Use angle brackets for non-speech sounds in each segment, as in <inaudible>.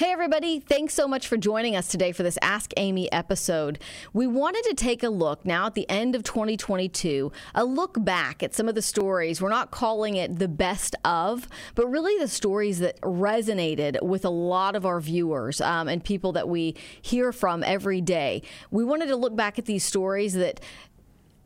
Hey, everybody. Thanks so much for joining us today for this Ask Amy episode. We wanted to take a look now at the end of 2022, a look back at some of the stories. We're not calling it the best of, but really the stories that resonated with a lot of our viewers um, and people that we hear from every day. We wanted to look back at these stories that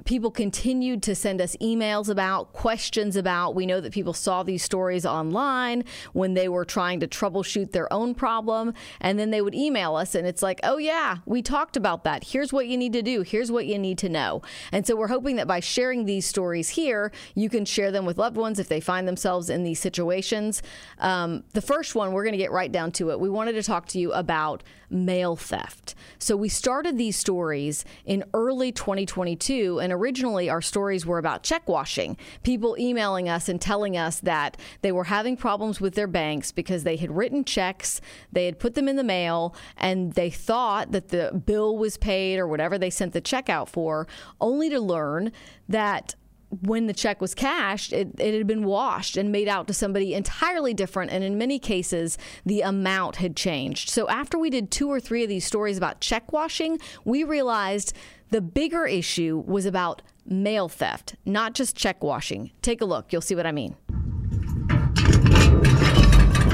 people continued to send us emails about, questions about. We know that people saw these stories online when they were trying to troubleshoot their own problem. And then they would email us, and it's like, oh, yeah, we talked about that. Here's what you need to do. Here's what you need to know. And so we're hoping that by sharing these stories here, you can share them with loved ones if they find themselves in these situations. Um, the first one, we're going to get right down to it. We wanted to talk to you about mail theft. So we started these stories in early 2022 and originally our stories were about check washing. People emailing us and telling us that they were having problems with their banks because they had written checks, they had put them in the mail, and they thought that the bill was paid or whatever they sent the check out for, only to learn that when the check was cashed, it, it, had been washed and made out to somebody entirely different. And in many cases, the amount had changed. So after we did two or three of these stories about check washing, we realized the bigger issue was about mail theft, not just check washing. Take a look, you'll see what I mean.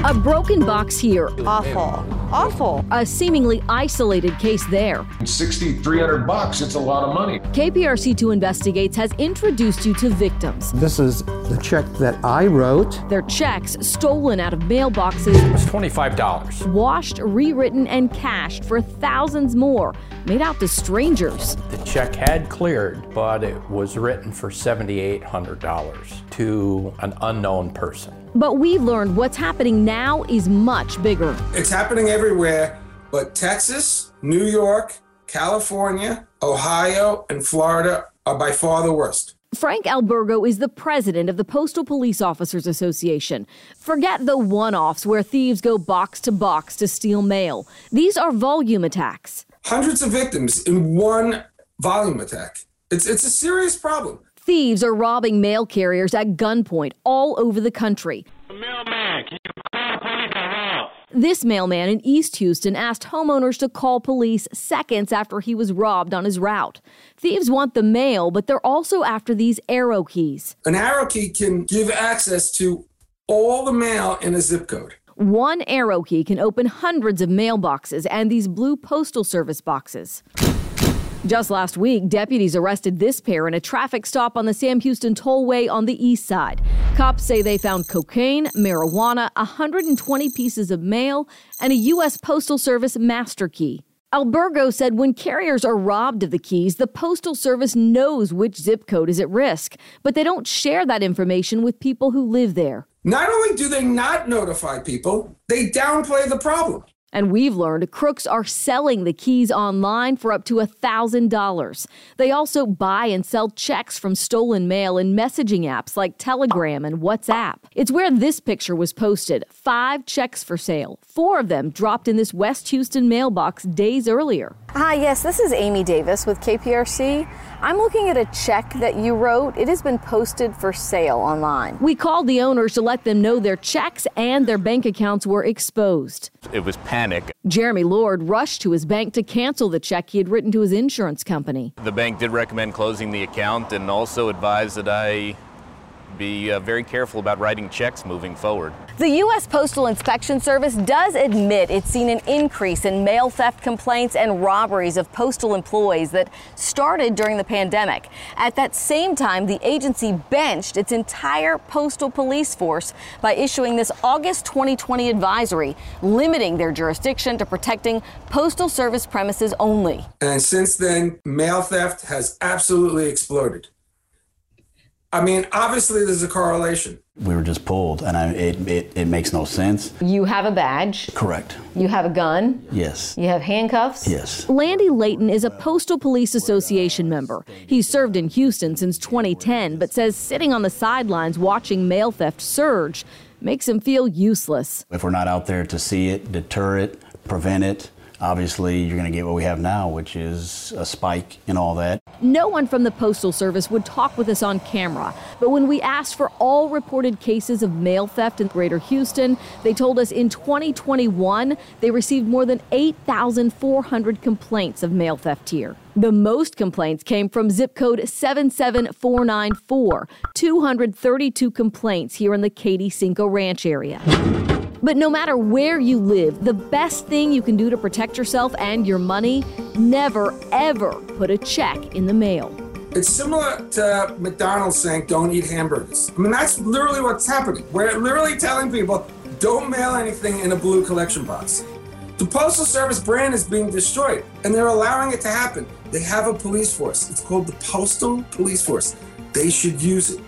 A broken box here. Awful. Awful. A seemingly isolated case there. 6,300 bucks, it's a lot of money. KPRC2 Investigates has introduced you to victims. This is the check that I wrote. Their checks stolen out of mailboxes. It was $25. Washed, rewritten, and cashed for thousands more, made out to strangers. The check had cleared, but it was written for $7,800 to an unknown person. But we've learned what's happening now is much bigger. It's happening everywhere, but Texas, New York, California, Ohio, and Florida are by far the worst. Frank Albergo is the president of the Postal Police Officers Association. Forget the one offs where thieves go box to box to steal mail. These are volume attacks. Hundreds of victims in one volume attack. It's, it's a serious problem. Thieves are robbing mail carriers at gunpoint all over the country. Mailman, can you call police or This mailman in East Houston asked homeowners to call police seconds after he was robbed on his route. Thieves want the mail, but they're also after these arrow keys. An arrow key can give access to all the mail in a zip code. One arrow key can open hundreds of mailboxes and these blue postal service boxes. Just last week, deputies arrested this pair in a traffic stop on the Sam Houston Tollway on the east side. Cops say they found cocaine, marijuana, 120 pieces of mail, and a U.S. Postal Service master key. Albergo said when carriers are robbed of the keys, the Postal Service knows which zip code is at risk, but they don't share that information with people who live there. Not only do they not notify people, they downplay the problem. And we've learned crooks are selling the keys online for up to $1,000. They also buy and sell checks from stolen mail in messaging apps like Telegram and WhatsApp. It's where this picture was posted five checks for sale. Four of them dropped in this West Houston mailbox days earlier. Hi, yes, this is Amy Davis with KPRC. I'm looking at a check that you wrote. It has been posted for sale online. We called the owners to let them know their checks and their bank accounts were exposed. It was panic. Jeremy Lord rushed to his bank to cancel the check he had written to his insurance company. The bank did recommend closing the account and also advised that I be uh, very careful about writing checks moving forward. The U.S. Postal Inspection Service does admit it's seen an increase in mail theft complaints and robberies of postal employees that started during the pandemic. At that same time, the agency benched its entire postal police force by issuing this August 2020 advisory, limiting their jurisdiction to protecting postal service premises only. And since then, mail theft has absolutely exploded. I mean, obviously there's a correlation. We were just pulled, and I, it, it, it makes no sense. You have a badge. Correct. You have a gun. Yes. You have handcuffs. Yes. Landy Layton is a Postal Police Association member. He's served in Houston since 2010, but says sitting on the sidelines watching mail theft surge makes him feel useless. If we're not out there to see it, deter it, prevent it, obviously you're going to get what we have now, which is a spike in all that. No one from the Postal Service would talk with us on camera, but when we asked for all reported cases of mail theft in Greater Houston, they told us in 2021 they received more than 8,400 complaints of mail theft here. The most complaints came from zip code 77494, 232 complaints here in the Katy Cinco Ranch area. But no matter where you live, the best thing you can do to protect yourself and your money, never ever put a check in the mail. It's similar to McDonald's saying don't eat hamburgers. I mean, that's literally what's happening. We're literally telling people don't mail anything in a blue collection box. The Postal Service brand is being destroyed, and they're allowing it to happen. They have a police force. It's called the Postal Police Force. They should use it.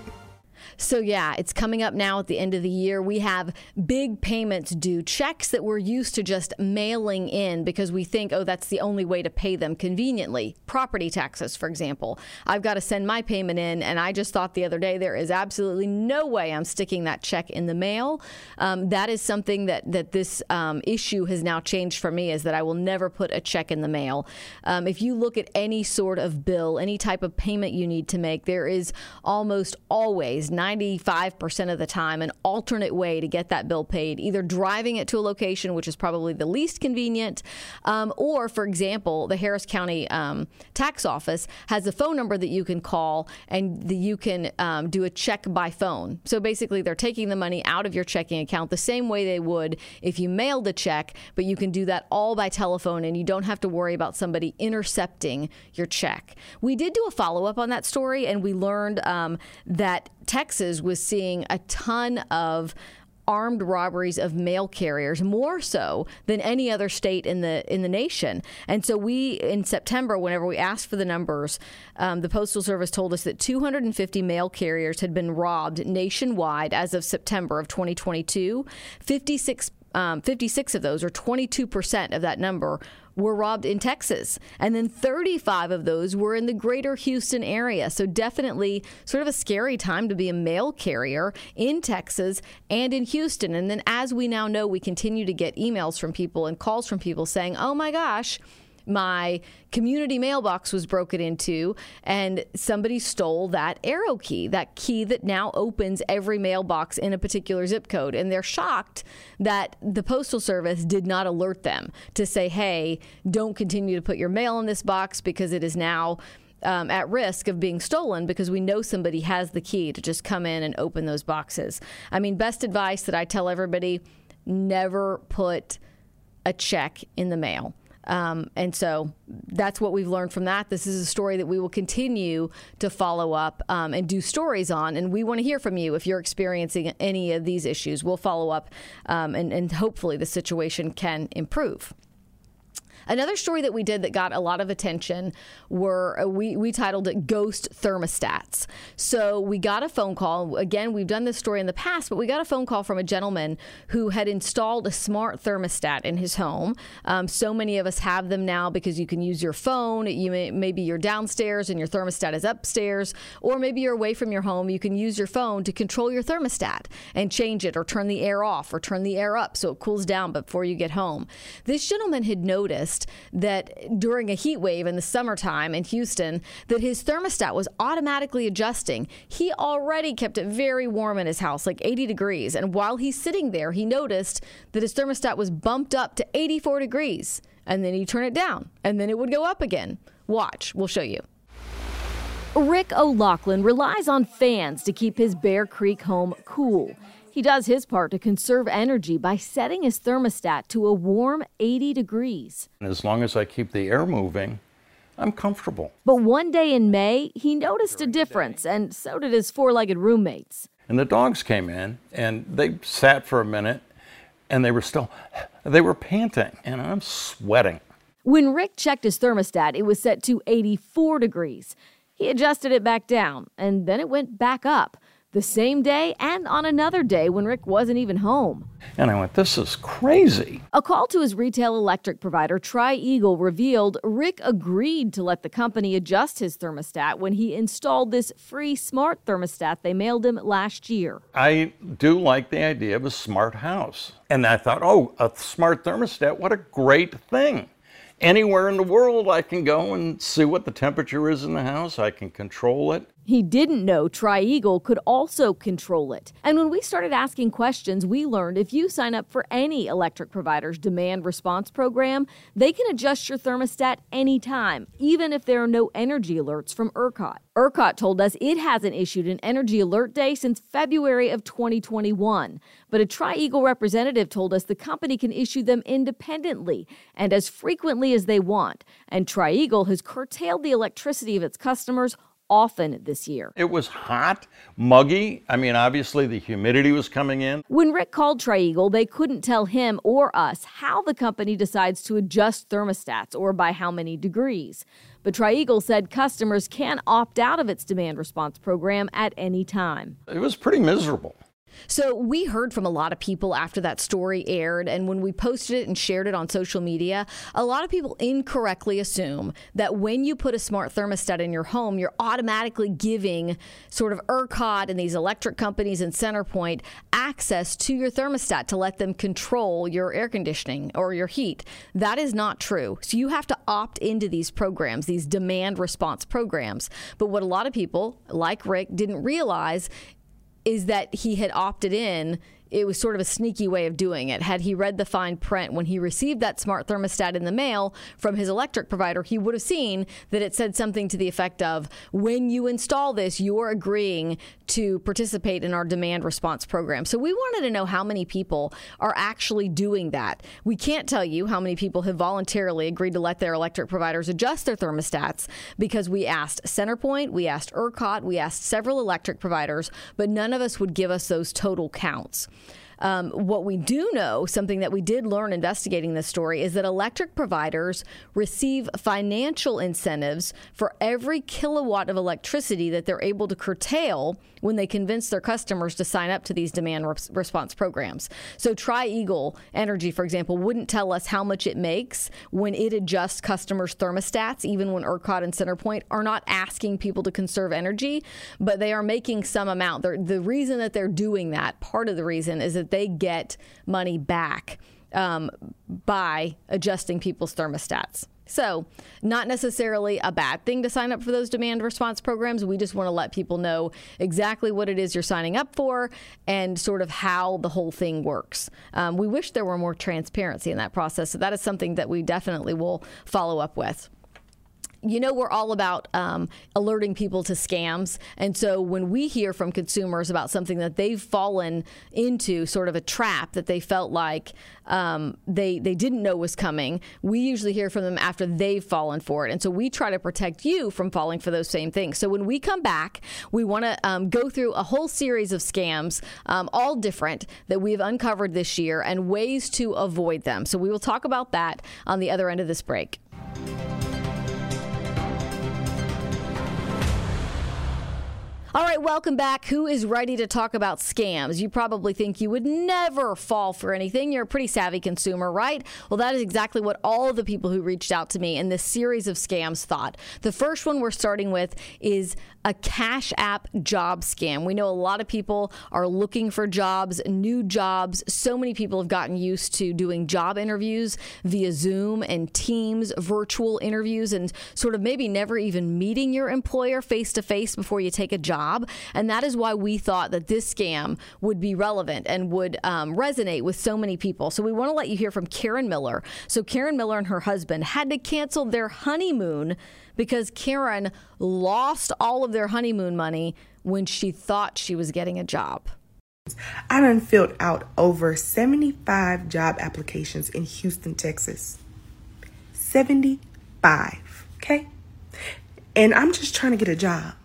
So, yeah, it's coming up now at the end of the year. We have big payments due, checks that we're used to just mailing in because we think, oh, that's the only way to pay them conveniently. Property taxes, for example. I've got to send my payment in, and I just thought the other day there is absolutely no way I'm sticking that check in the mail. Um, that is something that, that this um, issue has now changed for me is that I will never put a check in the mail. Um, if you look at any sort of bill, any type of payment you need to make, there is almost always 95% of the time an alternate way to get that bill paid, either driving it to a location, which is probably the least convenient, um, or, for example, the Harris County um, Tax Office has a phone number that you can call and you can um, do a check by phone. So basically, they're taking the money out of your checking account the same way they would if you mailed a check, but you can do that all by telephone and you don't have to worry about somebody intercepting your check. We did do a follow up on that story and we learned um, that Texas was seeing a ton of armed robberies of mail carriers more so than any other state in the in the nation. And so we in september whenever we asked for the numbers um, the postal service told us that 250 mail carriers had been robbed nationwide as of september of 2022 56 um, 56 of those, or 22% of that number, were robbed in Texas. And then 35 of those were in the greater Houston area. So, definitely sort of a scary time to be a mail carrier in Texas and in Houston. And then, as we now know, we continue to get emails from people and calls from people saying, oh my gosh, my community mailbox was broken into and somebody stole that arrow key, that key that now opens every mailbox in a particular zip code. And they're shocked that the Postal Service did not alert them to say, hey, don't continue to put your mail in this box because it is now. Um, at risk of being stolen because we know somebody has the key to just come in and open those boxes. I mean, best advice that I tell everybody never put a check in the mail. Um, and so that's what we've learned from that. This is a story that we will continue to follow up um, and do stories on. And we want to hear from you if you're experiencing any of these issues. We'll follow up um, and, and hopefully the situation can improve. Another story that we did that got a lot of attention were uh, we, we titled it Ghost Thermostats. So we got a phone call. Again, we've done this story in the past, but we got a phone call from a gentleman who had installed a smart thermostat in his home. Um, so many of us have them now because you can use your phone. You may, maybe you're downstairs and your thermostat is upstairs, or maybe you're away from your home. You can use your phone to control your thermostat and change it or turn the air off or turn the air up so it cools down before you get home. This gentleman had noticed that during a heat wave in the summertime in Houston that his thermostat was automatically adjusting. He already kept it very warm in his house, like 80 degrees, and while he's sitting there, he noticed that his thermostat was bumped up to 84 degrees, and then he turned it down, and then it would go up again. Watch, we'll show you. Rick O'Loughlin relies on fans to keep his Bear Creek home cool. He does his part to conserve energy by setting his thermostat to a warm 80 degrees. As long as I keep the air moving, I'm comfortable. But one day in May, he noticed a difference, and so did his four legged roommates. And the dogs came in and they sat for a minute and they were still, they were panting and I'm sweating. When Rick checked his thermostat, it was set to 84 degrees. He adjusted it back down, and then it went back up the same day and on another day when Rick wasn't even home. And I went, this is crazy. A call to his retail electric provider, Tri Eagle, revealed Rick agreed to let the company adjust his thermostat when he installed this free smart thermostat they mailed him last year. I do like the idea of a smart house. And I thought, oh, a smart thermostat, what a great thing anywhere in the world, I can go and see what the temperature is in the house. I can control it. He didn't know Tri-Eagle could also control it. And when we started asking questions, we learned if you sign up for any electric provider's demand response program, they can adjust your thermostat anytime, even if there are no energy alerts from ERCOT. ERCOT told us it hasn't issued an energy alert day since February of 2021. But a Tri-Eagle representative told us the company can issue them independently and as frequently as they want. And Tri-Eagle has curtailed the electricity of its customers often this year. It was hot, muggy. I mean, obviously the humidity was coming in. When Rick called Tri-Eagle, they couldn't tell him or us how the company decides to adjust thermostats or by how many degrees. But Tri-Eagle said customers can opt out of its demand response program at any time. It was pretty miserable. So we heard from a lot of people after that story aired, and when we posted it and shared it on social media, a lot of people incorrectly assume that when you put a smart thermostat in your home, you're automatically giving sort of ERCOT and these electric companies and CenterPoint access to your thermostat to let them control your air conditioning or your heat. That is not true. So you have to opt into these programs, these demand response programs. But what a lot of people, like Rick, didn't realize is that he had opted in it was sort of a sneaky way of doing it. Had he read the fine print when he received that smart thermostat in the mail from his electric provider, he would have seen that it said something to the effect of when you install this, you're agreeing to participate in our demand response program. So we wanted to know how many people are actually doing that. We can't tell you how many people have voluntarily agreed to let their electric providers adjust their thermostats because we asked Centerpoint, we asked ERCOT, we asked several electric providers, but none of us would give us those total counts. Um, what we do know, something that we did learn investigating this story, is that electric providers receive financial incentives for every kilowatt of electricity that they're able to curtail when they convince their customers to sign up to these demand re- response programs. So, Tri Eagle Energy, for example, wouldn't tell us how much it makes when it adjusts customers' thermostats, even when ERCOT and CenterPoint are not asking people to conserve energy, but they are making some amount. They're, the reason that they're doing that, part of the reason, is that they get money back um, by adjusting people's thermostats. So, not necessarily a bad thing to sign up for those demand response programs. We just want to let people know exactly what it is you're signing up for and sort of how the whole thing works. Um, we wish there were more transparency in that process. So, that is something that we definitely will follow up with you know, we're all about um, alerting people to scams. And so when we hear from consumers about something that they've fallen into, sort of a trap that they felt like um, they, they didn't know was coming, we usually hear from them after they've fallen for it. And so we try to protect you from falling for those same things. So when we come back, we want to um, go through a whole series of scams, um, all different, that we've uncovered this year and ways to avoid them. So we will talk about that on the other end of this break. All right, welcome back. Who is ready to talk about scams? You probably think you would never fall for anything. You're a pretty savvy consumer, right? Well, that is exactly what all of the people who reached out to me in this series of scams thought. The first one we're starting with is a Cash App job scam. We know a lot of people are looking for jobs, new jobs. So many people have gotten used to doing job interviews via Zoom and Teams, virtual interviews, and sort of maybe never even meeting your employer face to face before you take a job. And that is why we thought that this scam would be relevant and would um, resonate with so many people. So we want to let you hear from Karen Miller. So Karen Miller and her husband had to cancel their honeymoon because Karen lost all of their honeymoon money when she thought she was getting a job. I done filled out over 75 job applications in Houston, Texas. 75, okay? And I'm just trying to get a job.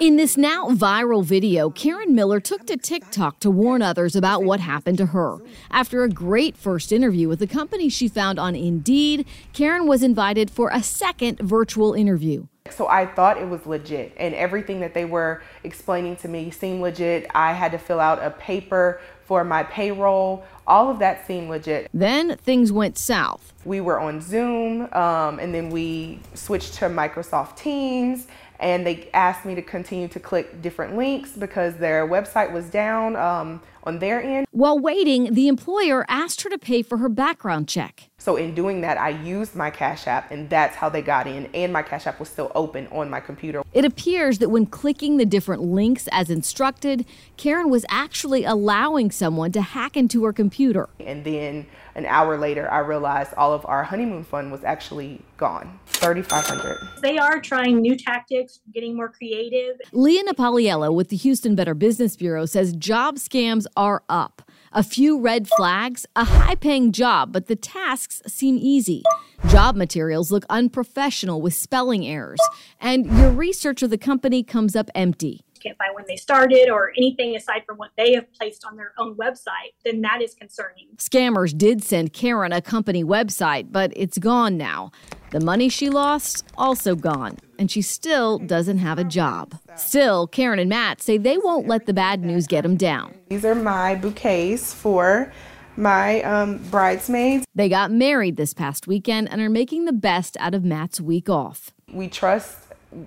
In this now viral video, Karen Miller took to TikTok to warn others about what happened to her. After a great first interview with the company she found on Indeed, Karen was invited for a second virtual interview. So I thought it was legit, and everything that they were explaining to me seemed legit. I had to fill out a paper for my payroll. All of that seemed legit. Then things went south. We were on Zoom, um, and then we switched to Microsoft Teams, and they asked me to continue to click different links because their website was down. Um, on their end. While waiting, the employer asked her to pay for her background check. So in doing that, I used my Cash App, and that's how they got in. And my Cash App was still open on my computer. It appears that when clicking the different links as instructed, Karen was actually allowing someone to hack into her computer. And then an hour later, I realized all of our honeymoon fund was actually gone 3500 They are trying new tactics, getting more creative. Leah Napoliello with the Houston Better Business Bureau says job scams are up. A few red flags, a high paying job, but the tasks seem easy. Job materials look unprofessional with spelling errors, and your research of the company comes up empty can't find when they started or anything aside from what they have placed on their own website, then that is concerning. Scammers did send Karen a company website, but it's gone now. The money she lost, also gone, and she still doesn't have a job. Still, Karen and Matt say they won't let the bad news get them down. These are my bouquets for my um, bridesmaids. They got married this past weekend and are making the best out of Matt's week off. We trust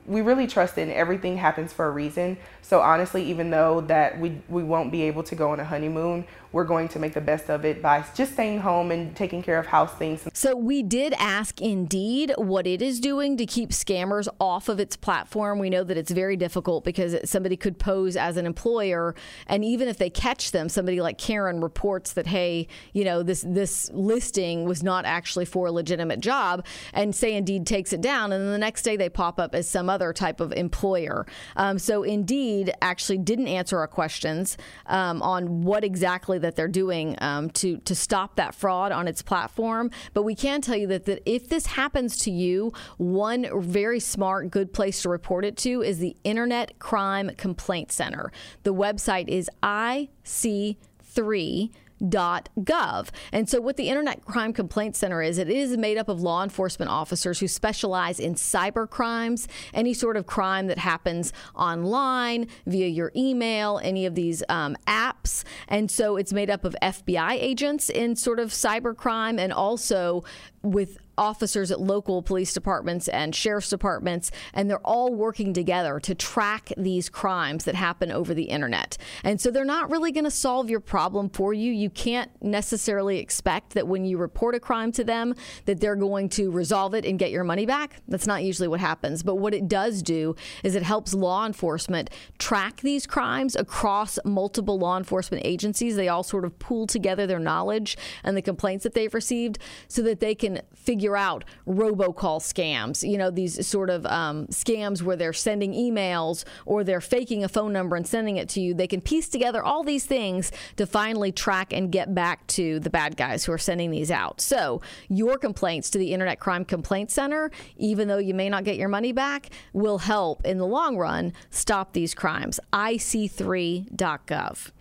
we really trust in everything happens for a reason. So honestly, even though that we we won't be able to go on a honeymoon, we're going to make the best of it by just staying home and taking care of house things. So we did ask Indeed what it is doing to keep scammers off of its platform. We know that it's very difficult because somebody could pose as an employer and even if they catch them, somebody like Karen reports that hey, you know, this this listing was not actually for a legitimate job and say Indeed takes it down and then the next day they pop up as some other type of employer. Um, so Indeed actually didn't answer our questions um, on what exactly that they're doing um, to to stop that fraud on its platform. But we can tell you that, that if this happens to you, one very smart, good place to report it to is the Internet Crime Complaint Center. The website is IC3 gov. And so, what the Internet Crime Complaint Center is, it is made up of law enforcement officers who specialize in cyber crimes, any sort of crime that happens online, via your email, any of these um, apps. And so, it's made up of FBI agents in sort of cyber crime and also with officers at local police departments and sheriff's departments, and they're all working together to track these crimes that happen over the internet. And so they're not really going to solve your problem for you. You can't necessarily expect that when you report a crime to them that they're going to resolve it and get your money back. That's not usually what happens. But what it does do is it helps law enforcement track these crimes across multiple law enforcement agencies. They all sort of pool together their knowledge and the complaints that they've received so that they can figure figure out robocall scams, you know, these sort of um, scams where they're sending emails or they're faking a phone number and sending it to you. They can piece together all these things to finally track and get back to the bad guys who are sending these out. So, your complaints to the Internet Crime Complaint Center, even though you may not get your money back, will help in the long run stop these crimes. IC3.gov.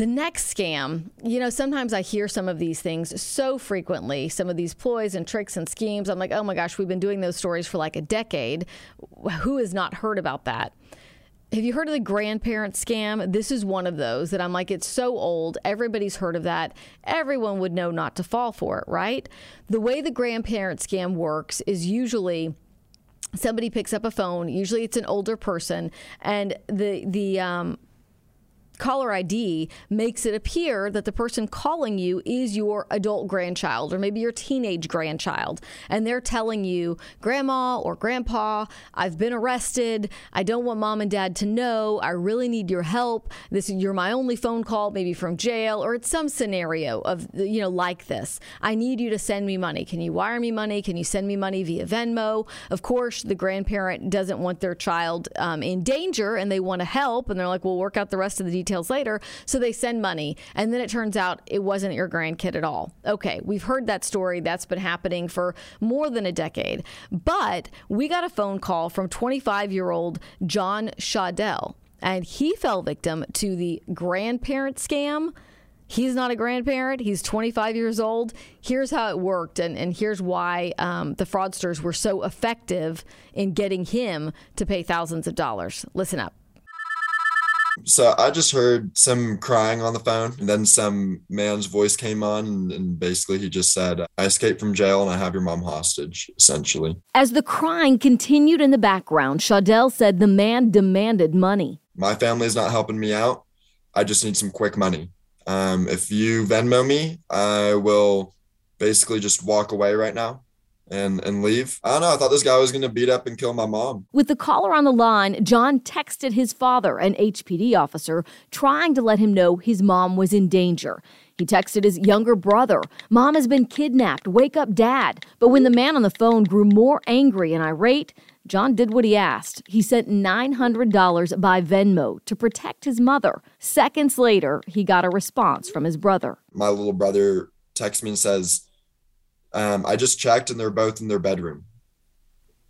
The next scam, you know, sometimes I hear some of these things so frequently, some of these ploys and tricks and schemes. I'm like, oh my gosh, we've been doing those stories for like a decade. Who has not heard about that? Have you heard of the grandparent scam? This is one of those that I'm like, it's so old. Everybody's heard of that. Everyone would know not to fall for it, right? The way the grandparent scam works is usually somebody picks up a phone. Usually, it's an older person, and the the um, caller ID makes it appear that the person calling you is your adult grandchild or maybe your teenage grandchild. And they're telling you, Grandma or Grandpa, I've been arrested. I don't want mom and dad to know. I really need your help. This you're my only phone call, maybe from jail, or it's some scenario of you know like this. I need you to send me money. Can you wire me money? Can you send me money via Venmo? Of course, the grandparent doesn't want their child um, in danger and they want to help, and they're like, "We'll work out the rest of the details." Details later. So they send money. And then it turns out it wasn't your grandkid at all. Okay, we've heard that story. That's been happening for more than a decade. But we got a phone call from 25 year old John Shaudell, and he fell victim to the grandparent scam He's not a grandparent. He's 25 years old. Here's how it worked, and, and here's why um, the fraudsters were so effective in getting him to pay thousands of dollars. Listen up. So I just heard some crying on the phone, and then some man's voice came on, and, and, basically he just said, I escaped from jail and I have your mom hostage, essentially. As the crying continued in the background, Shadell said the man demanded money. My family is not helping me out. I just need some quick money. Um, if you Venmo me, I will basically just walk away right now and and leave. I don't know. I thought this guy was going to beat up and kill my mom. With the caller on the line, John texted his father, an HPD officer, trying to let him know his mom was in danger. He texted his younger brother, Mom has been kidnapped. Wake up, Dad. But when the man on the phone grew more angry and irate, John did what he asked. He sent $900 by Venmo to protect his mother. Seconds later, he got a response from his brother. My little brother texts me and says, um, I just checked and they're both in their bedroom.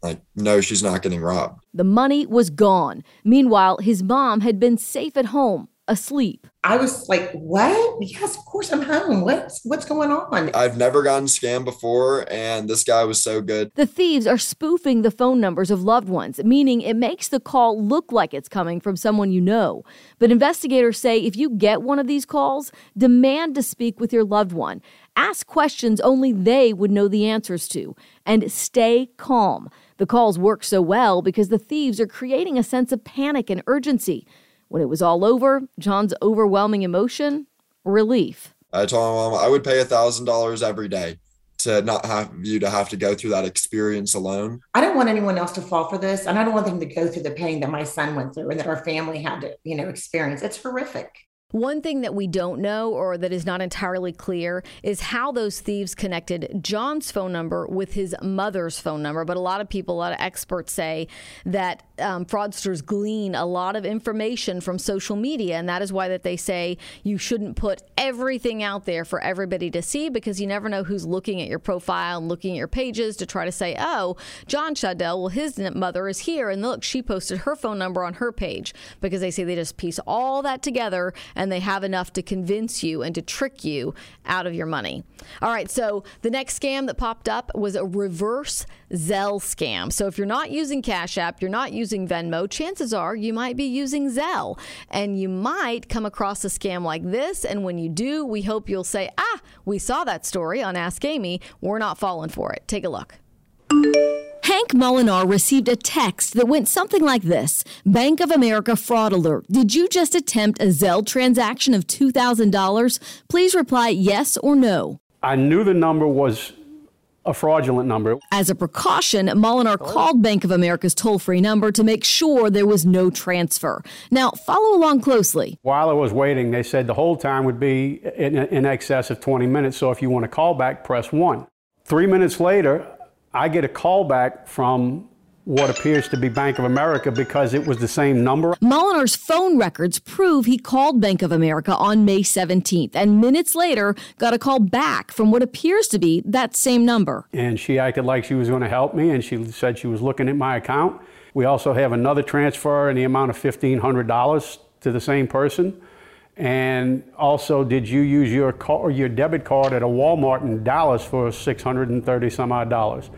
Like, no, she's not getting robbed. The money was gone. Meanwhile, his mom had been safe at home, asleep. I was like, "What? Yes, of course I'm home. What's what's going on?" I've never gotten scammed before, and this guy was so good. The thieves are spoofing the phone numbers of loved ones, meaning it makes the call look like it's coming from someone you know. But investigators say if you get one of these calls, demand to speak with your loved one. Ask questions only they would know the answers to, and stay calm. The calls work so well because the thieves are creating a sense of panic and urgency. When it was all over, John's overwhelming emotion relief. I told my mom I would pay a thousand dollars every day to not have you to have to go through that experience alone. I don't want anyone else to fall for this, and I don't want them to go through the pain that my son went through and that our family had to, you know, experience. It's horrific. One thing that we don't know or that is not entirely clear is how those thieves connected John's phone number with his mother's phone number. But a lot of people, a lot of experts say that um, fraudsters glean a lot of information from social media, and that is why that they say you shouldn't put everything out there for everybody to see because you never know who's looking at your profile and looking at your pages to try to say, "Oh, John Shadell, well, his mother is here, and look, she posted her phone number on her page," because they say they just piece all that together and they have enough to convince you and to trick you out of your money. All right, so the next scam that popped up was a reverse Zelle scam. So if you're not using Cash App, you're not using Venmo, chances are you might be using Zelle. And you might come across a scam like this. And when you do, we hope you'll say, ah, we saw that story on Ask Amy. We're not falling for it. Take a look. Hank Molinar received a text that went something like this Bank of America fraud alert. Did you just attempt a Zelle transaction of $2,000? Please reply yes or no. I knew the number was a fraudulent number. As a precaution, Molinar oh. called Bank of America's toll free number to make sure there was no transfer. Now, follow along closely. While I was waiting, they said the hold time would be in, in excess of 20 minutes. So if you want to call back, press one. Three minutes later, I get a call back from what appears to be Bank of America because it was the same number. Molinar's phone records prove he called Bank of America on May 17th and minutes later got a call back from what appears to be that same number. And she acted like she was going to help me and she said she was looking at my account. We also have another transfer in the amount of $1,500 to the same person. And also, did you use your car, your debit card at a Walmart in Dallas for 630 some odd dollars?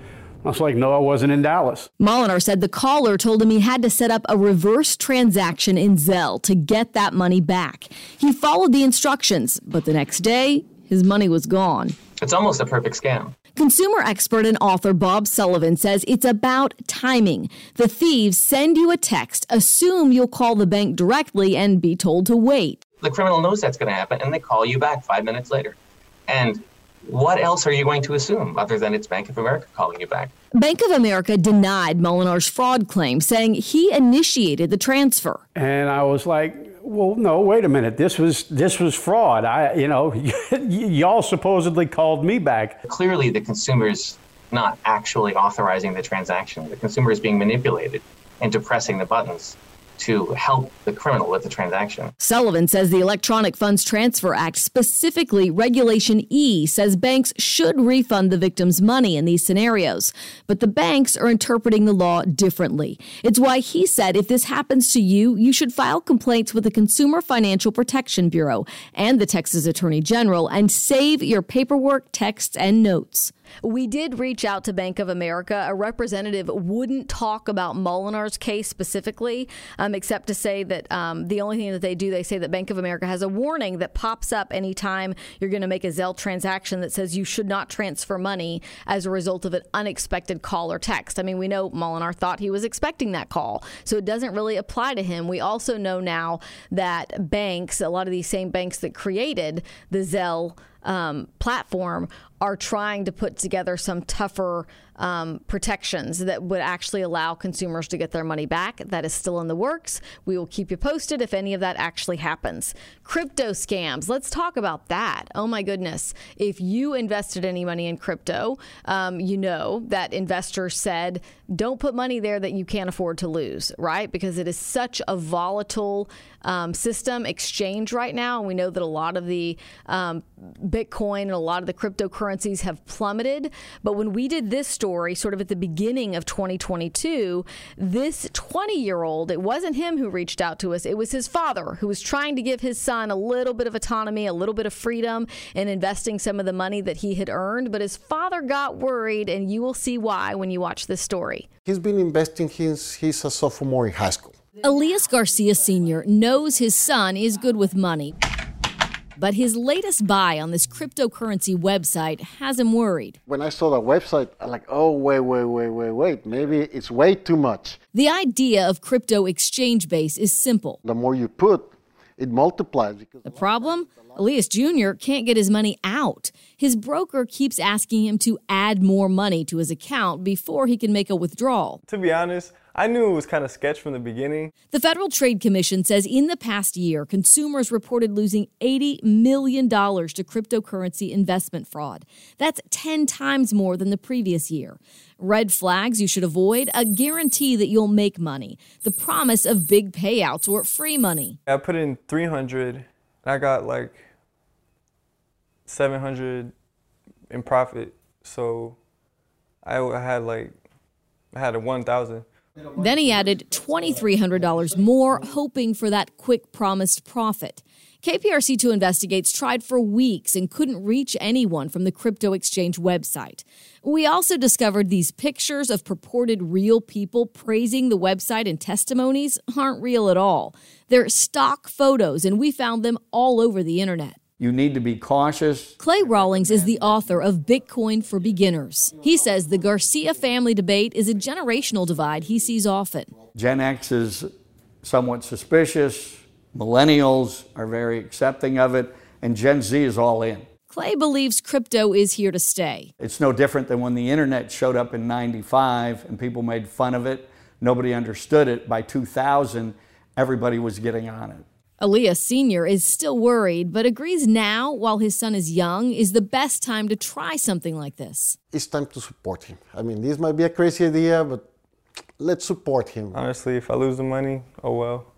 I was like, no, I wasn't in Dallas. Molinar said the caller told him he had to set up a reverse transaction in Zelle to get that money back. He followed the instructions, but the next day, his money was gone. It's almost a perfect scam. Consumer expert and author Bob Sullivan says it's about timing. The thieves send you a text, assume you'll call the bank directly, and be told to wait the criminal knows that's going to happen and they call you back five minutes later. And what else are you going to assume other than it's Bank of America calling you back? Bank of America denied Molinar's fraud claim, saying he initiated the transfer. And I was like, well, no, wait a minute. This was this was fraud. I, you know, <laughs> y'all supposedly called me back. Clearly, the consumer's not actually authorizing the transaction. The consumer is being manipulated into pressing the buttons to help the criminal with the transaction. Sullivan says the Electronic Funds Transfer Act, specifically Regulation E, says banks should refund the victim's money in these scenarios. But the banks are interpreting the law differently. It's why he said if this happens to you, you should file complaints with the Consumer Financial Protection Bureau and the Texas Attorney General and save your paperwork, texts, and notes. We did reach out to Bank of America. A representative wouldn't talk about Molinar's case specifically, um, except to say that um, the only thing that they do, they say that Bank of America has a warning that pops up anytime you're going to make a Zelle transaction that says you should not transfer money as a result of an unexpected call or text. I mean, we know Molinar thought he was expecting that call, so it doesn't really apply to him. We also know now that banks, a lot of these same banks that created the Zelle um, platform are trying to put together some tougher um, protections that would actually allow consumers to get their money back. That is still in the works. We will keep you posted if any of that actually happens. Crypto scams. Let's talk about that. Oh my goodness. If you invested any money in crypto, um, you know that investors said, don't put money there that you can't afford to lose, right? Because it is such a volatile um, system exchange right now. And we know that a lot of the um, Bitcoin and a lot of the cryptocurrencies have plummeted. But when we did this story, sort of at the beginning of 2022, this 20 year old, it wasn't him who reached out to us, it was his father who was trying to give his son a little bit of autonomy, a little bit of freedom in investing some of the money that he had earned. But his father got worried, and you will see why when you watch this story. He's been investing since he's a sophomore in high school. Elias Garcia Sr. knows his son is good with money. But his latest buy on this cryptocurrency website has him worried. When I saw that website, I'm like, oh, wait, wait, wait, wait, wait. Maybe it's way too much. The idea of crypto exchange base is simple. The more you put, it multiplies. The problem? Elias Jr. can't get his money out. His broker keeps asking him to add more money to his account before he can make a withdrawal. To be honest, I knew it was kind of sketch from the beginning. The Federal Trade Commission says in the past year, consumers reported losing $80 million to cryptocurrency investment fraud. That's 10 times more than the previous year. Red flags you should avoid a guarantee that you'll make money, the promise of big payouts or free money. I put in 300 and I got like 700 in profit. So I had like, I had a 1,000. Then he added $2,300 more, hoping for that quick promised profit. KPRC2 Investigates tried for weeks and couldn't reach anyone from the crypto exchange website. We also discovered these pictures of purported real people praising the website and testimonies aren't real at all. They're stock photos, and we found them all over the internet. You need to be cautious. Clay Rawlings is the author of Bitcoin for Beginners. He says the Garcia family debate is a generational divide he sees often. Gen X is somewhat suspicious, millennials are very accepting of it, and Gen Z is all in. Clay believes crypto is here to stay. It's no different than when the internet showed up in 95 and people made fun of it. Nobody understood it. By 2000, everybody was getting on it. Elias Sr. is still worried, but agrees now, while his son is young, is the best time to try something like this. It's time to support him. I mean, this might be a crazy idea, but let's support him. Honestly, if I lose the money, oh well.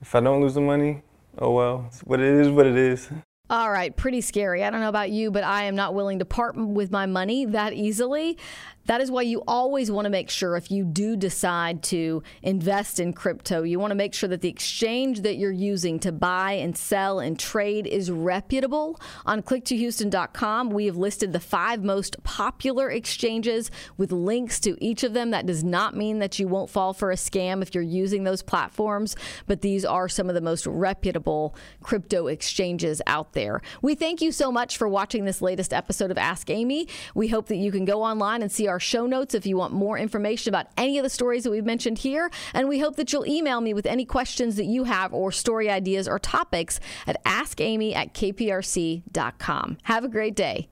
If I don't lose the money, oh well. It's what it is, what it is. All right, pretty scary. I don't know about you, but I am not willing to part with my money that easily. That is why you always want to make sure if you do decide to invest in crypto, you want to make sure that the exchange that you're using to buy and sell and trade is reputable. On click2houston.com, we have listed the five most popular exchanges with links to each of them. That does not mean that you won't fall for a scam if you're using those platforms, but these are some of the most reputable crypto exchanges out there. We thank you so much for watching this latest episode of Ask Amy. We hope that you can go online and see our show notes if you want more information about any of the stories that we've mentioned here. And we hope that you'll email me with any questions that you have or story ideas or topics at askamy at kprc.com. Have a great day.